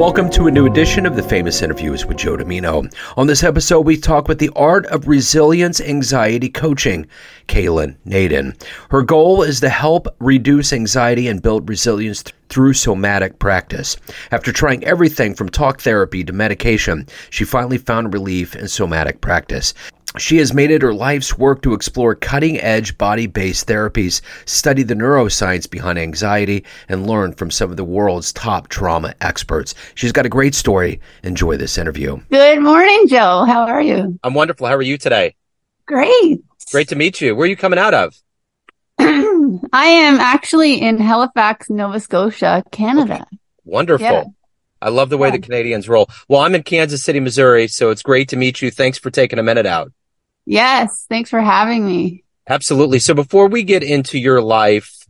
Welcome to a new edition of the Famous Interviews with Joe Dimino. On this episode, we talk with the art of resilience anxiety coaching, Caelin Nadin. Her goal is to help reduce anxiety and build resilience th- through somatic practice. After trying everything from talk therapy to medication, she finally found relief in somatic practice. She has made it her life's work to explore cutting edge body based therapies, study the neuroscience behind anxiety, and learn from some of the world's top trauma experts. She's got a great story. Enjoy this interview. Good morning, Joe. How are you? I'm wonderful. How are you today? Great. Great to meet you. Where are you coming out of? I am actually in Halifax, Nova Scotia, Canada. Okay. Wonderful. Yeah. I love the way Yeah. the Canadians roll. Well, I'm in Kansas City, Missouri, so it's great to meet you. Thanks for taking a minute out. Yes. Thanks for having me. Absolutely. So before we get into your life,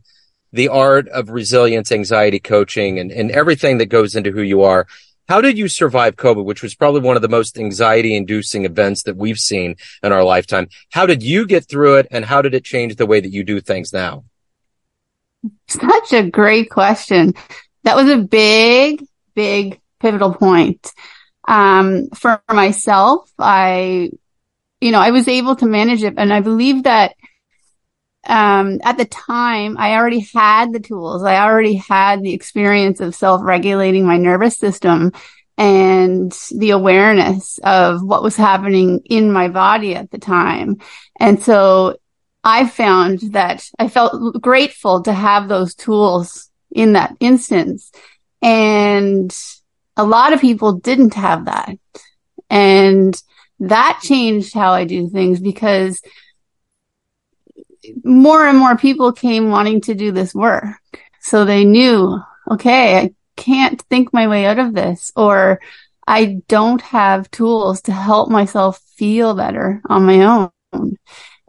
the art of resilience, anxiety coaching, and, and everything that goes into who you are, how did you survive COVID, which was probably one of the most anxiety inducing events that we've seen in our lifetime? How did you get through it and how did it change the way that you do things now? Such a great question. That was a big, big pivotal point. Um, for myself, I, you know, I was able to manage it and I believe that, um, at the time I already had the tools. I already had the experience of self-regulating my nervous system and the awareness of what was happening in my body at the time. And so I found that I felt grateful to have those tools in that instance. And a lot of people didn't have that. And that changed how I do things because more and more people came wanting to do this work. So they knew, okay, I can't think my way out of this or I don't have tools to help myself feel better on my own.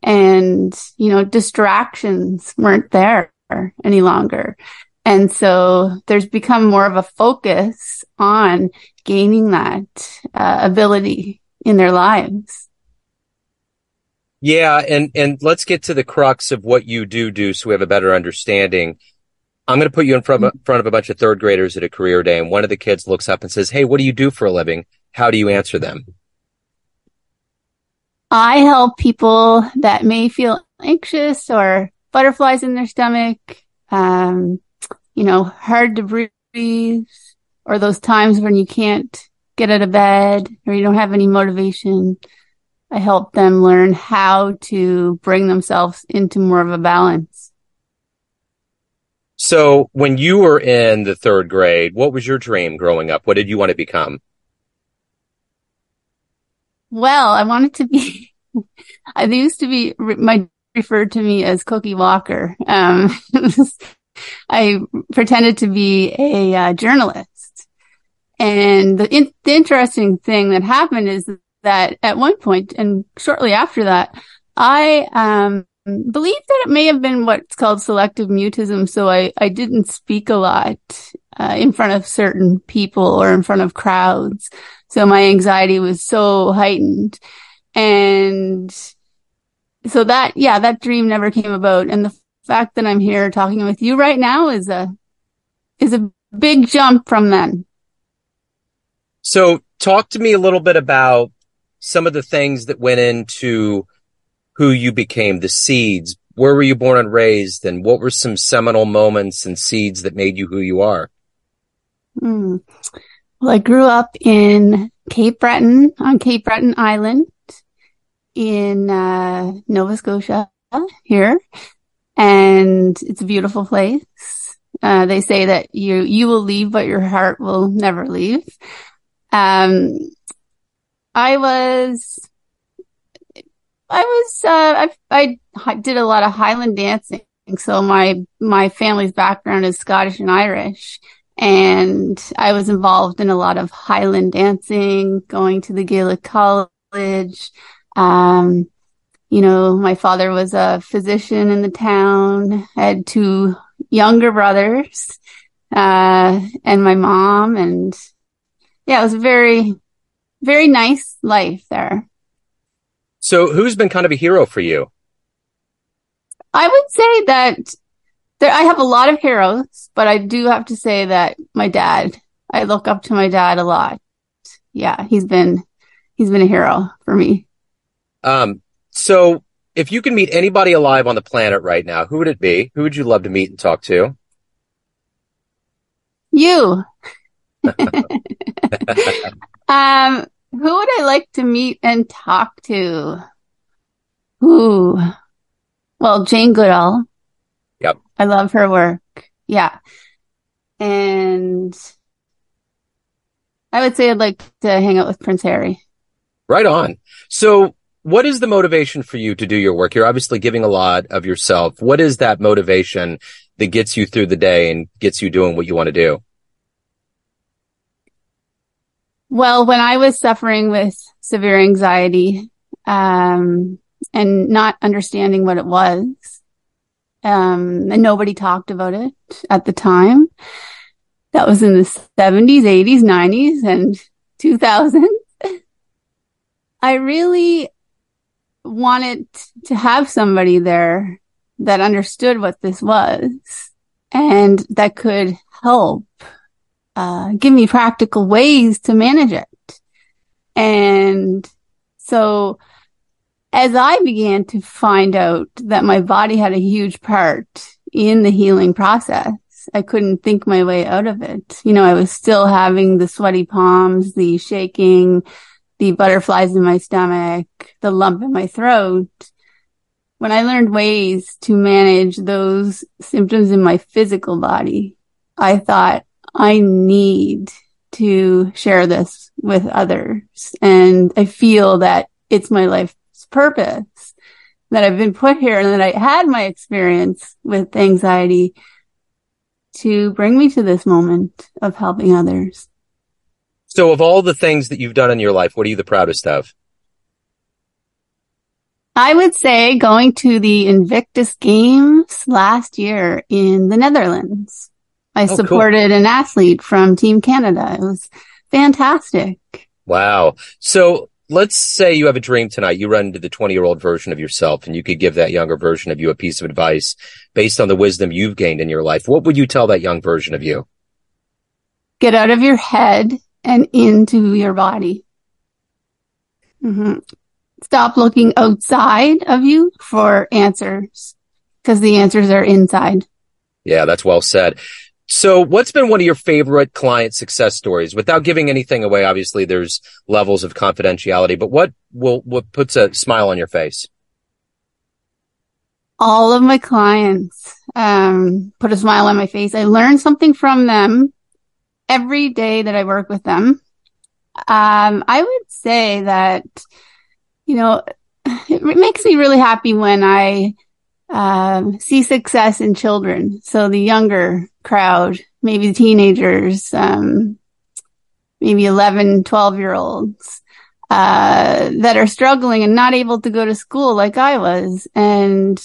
And, you know, distractions weren't there any longer. And so there's become more of a focus on gaining that uh, ability in their lives. Yeah, and and let's get to the crux of what you do do, so we have a better understanding. I'm going to put you in front of, front of a bunch of third graders at a career day, and one of the kids looks up and says, "Hey, what do you do for a living?" How do you answer them? I help people that may feel anxious or butterflies in their stomach, um, you know, hard to breathe, or those times when you can't get out of bed or you don't have any motivation. I help them learn how to bring themselves into more of a balance. So, when you were in the third grade, what was your dream growing up? What did you want to become? Well, I wanted to be, I used to be, my referred to me as Cookie Walker. Um, I pretended to be a uh, journalist. And the, in, the interesting thing that happened is that at one point and shortly after that, I, um, believe that it may have been what's called selective mutism. So I, I didn't speak a lot, uh, in front of certain people or in front of crowds. So my anxiety was so heightened. And so that, yeah, that dream never came about. And the fact that I'm here talking with you right now is a, is a big jump from then. So, talk to me a little bit about some of the things that went into who you became, the seeds. Where were you born and raised, and what were some seminal moments and seeds that made you who you are? Mm. Well, I grew up in Cape Breton on Cape Breton Island in uh, Nova Scotia here, and it's a beautiful place. Uh, they say that you you will leave, but your heart will never leave. Um, I was, I was, uh, I, I did a lot of Highland dancing. So my, my family's background is Scottish and Irish. And I was involved in a lot of Highland dancing, going to the Gaelic college. Um, you know, my father was a physician in the town, I had two younger brothers, uh, and my mom and yeah, it was very, very nice life there. So, who's been kind of a hero for you? I would say that there, I have a lot of heroes, but I do have to say that my dad, I look up to my dad a lot. Yeah, he's been he's been a hero for me. Um, so if you can meet anybody alive on the planet right now, who would it be? Who would you love to meet and talk to? You. Um, who would I like to meet and talk to? Ooh. Well, Jane Goodall. Yep. I love her work. Yeah. And I would say I'd like to hang out with Prince Harry. Right on. So what is the motivation for you to do your work? You're obviously giving a lot of yourself. What is that motivation that gets you through the day and gets you doing what you want to do? Well, when I was suffering with severe anxiety, um, and not understanding what it was, um, and nobody talked about it at the time. That was in the 70s, 80s, 90s, and 2000s. I really wanted to have somebody there that understood what this was and that could help uh, give me practical ways to manage it. And so as I began to find out that my body had a huge part in the healing process, I couldn't think my way out of it. You know, I was still having the sweaty palms, the shaking, the butterflies in my stomach, the lump in my throat. When I learned ways to manage those symptoms in my physical body, I thought I need to share this with others. And I feel that it's my life's purpose that I've been put here and that I had my experience with anxiety to bring me to this moment of helping others. So of all the things that you've done in your life, what are you the proudest of? I would say going to the Invictus Games last year in the Netherlands. I oh, supported cool. an athlete from Team Canada. It was fantastic. Wow. So let's say you have a dream tonight. You run into the 20 year old version of yourself and you could give that younger version of you a piece of advice based on the wisdom you've gained in your life. What would you tell that young version of you? Get out of your head and into your body. Mm-hmm. Stop looking outside of you for answers because the answers are inside. Yeah, that's well said. So what's been one of your favorite client success stories? Without giving anything away, obviously there's levels of confidentiality, but what will, what puts a smile on your face? All of my clients, um, put a smile on my face. I learn something from them every day that I work with them. Um, I would say that, you know, it makes me really happy when I, um, see success in children. So the younger crowd, maybe teenagers, um, maybe 11, 12 year olds, uh, that are struggling and not able to go to school like I was. And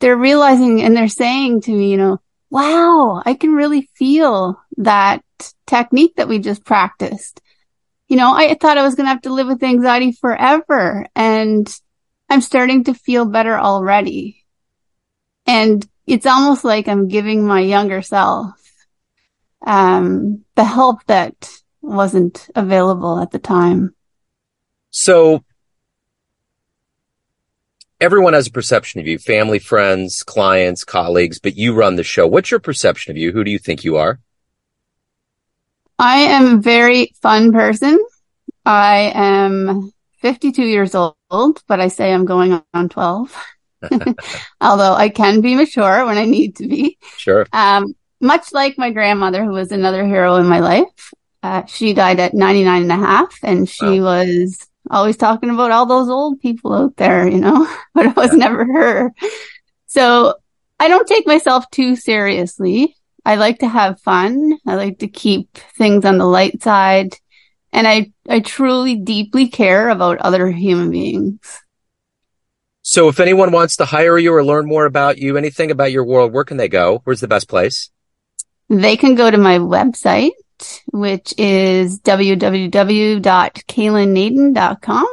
they're realizing and they're saying to me, you know, wow, I can really feel that technique that we just practiced. You know, I thought I was going to have to live with anxiety forever and I'm starting to feel better already. And it's almost like I'm giving my younger self um, the help that wasn't available at the time. So everyone has a perception of you, family, friends, clients, colleagues, but you run the show. What's your perception of you? Who do you think you are? I am a very fun person. I am 52 years old, but I say I'm going on 12. Although I can be mature when I need to be. Sure. Um, much like my grandmother, who was another hero in my life. Uh, she died at 99 and a half and she wow. was always talking about all those old people out there, you know, but it was yeah. never her. So I don't take myself too seriously. I like to have fun. I like to keep things on the light side. And I, I truly deeply care about other human beings. So if anyone wants to hire you or learn more about you, anything about your world, where can they go? Where's the best place? They can go to my website, which is www.caelinnadin.com.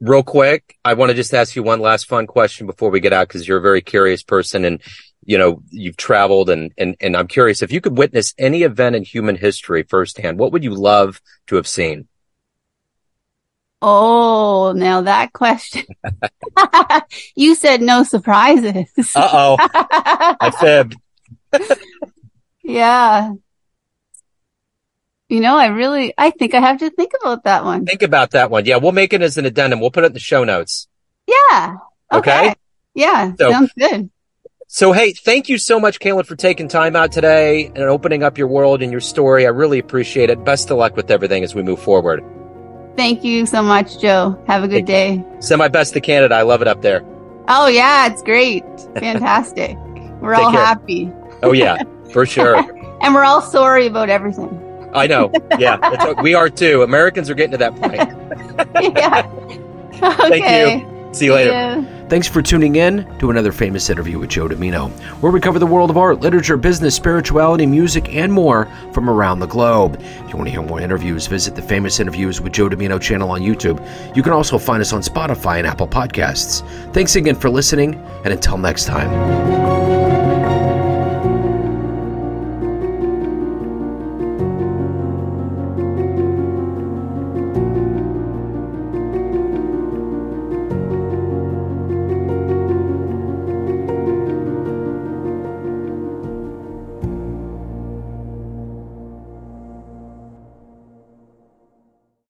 real quick, I want to just ask you one last fun question before we get out because you're a very curious person and you know you've traveled and and and I'm curious if you could witness any event in human history firsthand, what would you love to have seen? Oh, now that question. you said no surprises. Uh oh, I fibbed. yeah. You know, I really, I think I have to think about that one. Think about that one. Yeah, we'll make it as an addendum. We'll put it in the show notes. Yeah. Okay. Okay. Yeah. So- sounds good. So, hey, thank you so much, Caelin, for taking time out today and opening up your world and your story. I really appreciate it. Best of luck with everything as we move forward. Thank you so much, Joe. Have a good day. Send my best to Canada. I love it up there. Oh, yeah. It's great. Fantastic. We're all care. happy. Oh, yeah, for sure. And we're all sorry about everything. I know. Yeah, we are too. Americans are getting to that point. yeah. Okay. Thank you. See you later. Yeah. Thanks for tuning in to another famous interview with Joe Dimino, where we cover the world of art, literature, business, spirituality, music, and more from around the globe. If you want to hear more interviews, visit the Famous Interviews with Joe Dimino channel on YouTube. You can also find us on Spotify and Apple Podcasts. Thanks again for listening, and until next time.